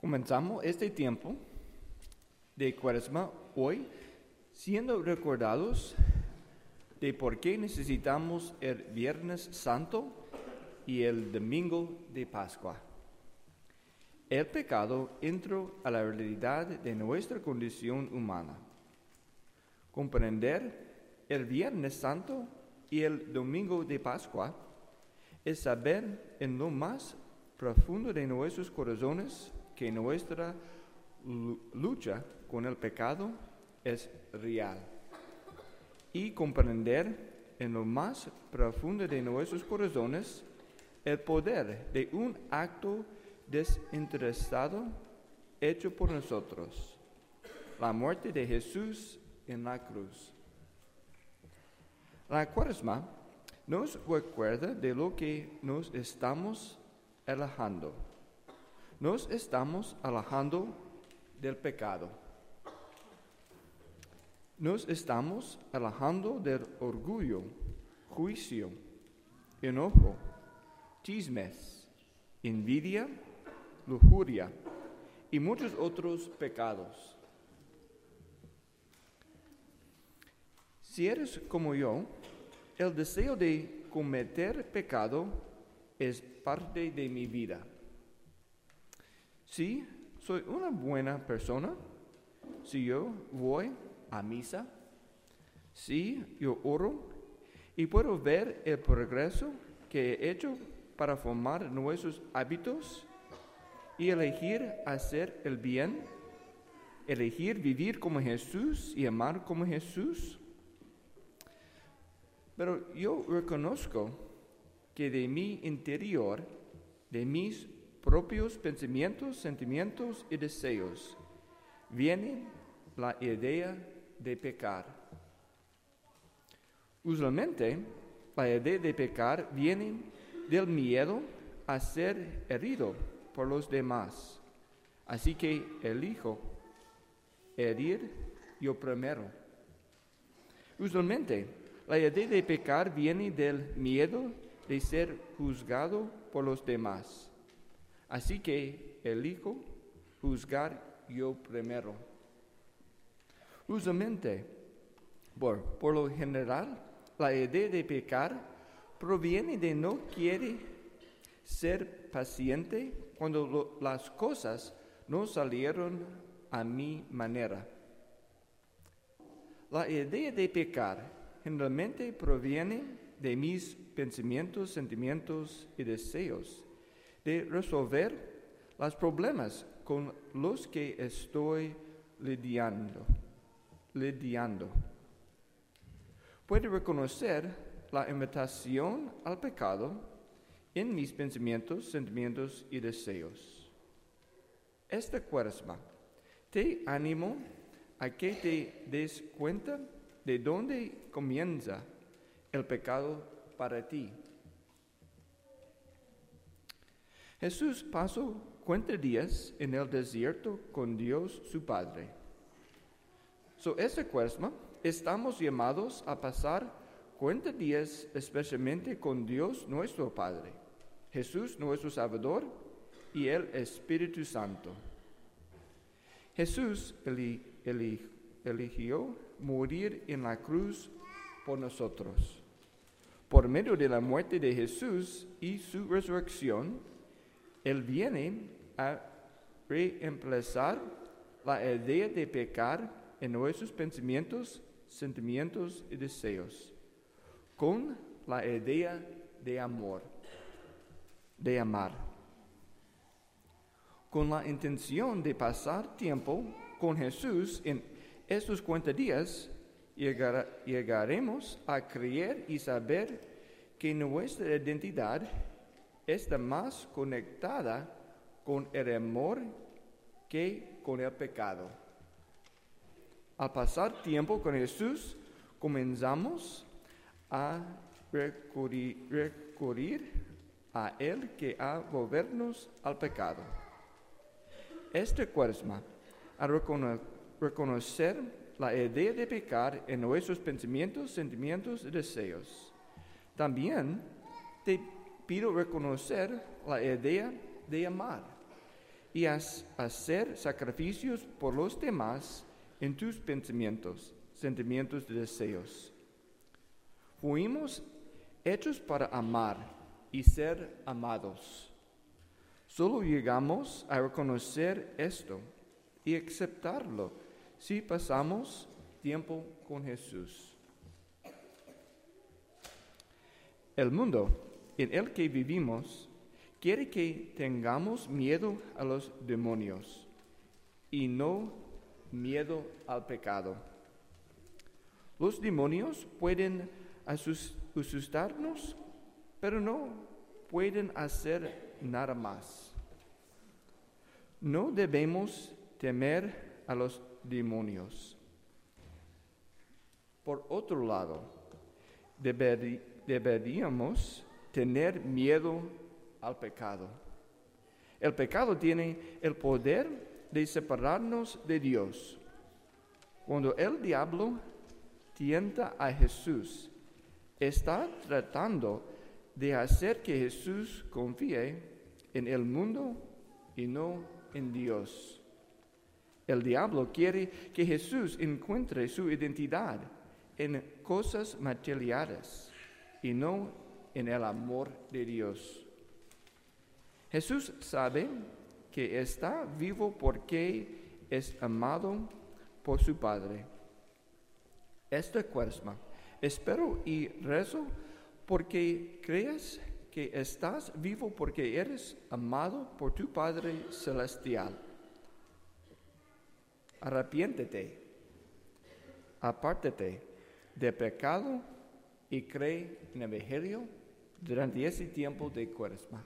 Comenzamos este tiempo de cuaresma hoy siendo recordados de por qué necesitamos el Viernes Santo y el Domingo de Pascua. El pecado entró a la realidad de nuestra condición humana. Comprender el Viernes Santo y el Domingo de Pascua es saber en lo más profundo de nuestros corazones que nuestra lucha con el pecado es real y comprender en lo más profundo de nuestros corazones el poder de un acto desinteresado hecho por nosotros, la muerte de Jesús en la cruz. La cuaresma nos recuerda de lo que nos estamos alejando nos estamos alejando del pecado. Nos estamos alejando del orgullo, juicio, enojo, chismes, envidia, lujuria y muchos otros pecados. Si eres como yo, el deseo de cometer pecado es parte de mi vida. Si soy una buena persona, si yo voy a misa, si yo oro y puedo ver el progreso que he hecho para formar nuestros hábitos y elegir hacer el bien, elegir vivir como Jesús y amar como Jesús. Pero yo reconozco que de mi interior, de mis propios pensamientos, sentimientos y deseos, viene la idea de pecar. Usualmente, la idea de pecar viene del miedo a ser herido por los demás. Así que elijo herir yo primero. Usualmente, la idea de pecar viene del miedo de ser juzgado por los demás. Así que elijo juzgar yo primero. Usualmente, por, por lo general, la idea de pecar proviene de no querer ser paciente cuando las cosas no salieron a mi manera. La idea de pecar generalmente proviene de mis pensamientos, sentimientos y deseos resolver los problemas con los que estoy lidiando. lidiando. Puedo reconocer la invitación al pecado en mis pensamientos, sentimientos y deseos. Esta cuaresma te animo a que te des cuenta de dónde comienza el pecado para ti. Jesús pasó cuántos días en el desierto con Dios su Padre. So, esta cuaresma estamos llamados a pasar cuántos días especialmente con Dios nuestro Padre, Jesús nuestro Salvador y el Espíritu Santo. Jesús eligió morir en la cruz por nosotros. Por medio de la muerte de Jesús y su resurrección, él viene a reemplazar la idea de pecar en nuestros pensamientos, sentimientos y deseos con la idea de amor, de amar. Con la intención de pasar tiempo con Jesús en estos 40 días, llegaremos a creer y saber que nuestra identidad está más conectada con el amor que con el pecado. Al pasar tiempo con Jesús, comenzamos a recurrir, a Él que a volvernos al pecado. Este cuaresma, a reconocer la idea de pecar en nuestros pensamientos, sentimientos y deseos. También te pido reconocer la idea de amar y hacer sacrificios por los demás en tus pensamientos, sentimientos y deseos. Fuimos hechos para amar y ser amados. Solo llegamos a reconocer esto y aceptarlo si pasamos tiempo con Jesús. El mundo en el que vivimos quiere que tengamos miedo a los demonios y no miedo al pecado. Los demonios pueden asustarnos, pero no pueden hacer nada más. No debemos temer a los demonios. Por otro lado, deberíamos tener miedo al pecado. El pecado tiene el poder de separarnos de Dios. Cuando el diablo tienta a Jesús, está tratando de hacer que Jesús confíe en el mundo y no en Dios. El diablo quiere que Jesús encuentre su identidad en cosas materiales y no en el amor de Dios. Jesús sabe que está vivo porque es amado por su Padre. Esta cuaresma espero y rezo porque crees que estás vivo porque eres amado por tu Padre Celestial. Arrepiéntete, apártate de pecado y cree en el Evangelio durante ese tiempo de cuaresma.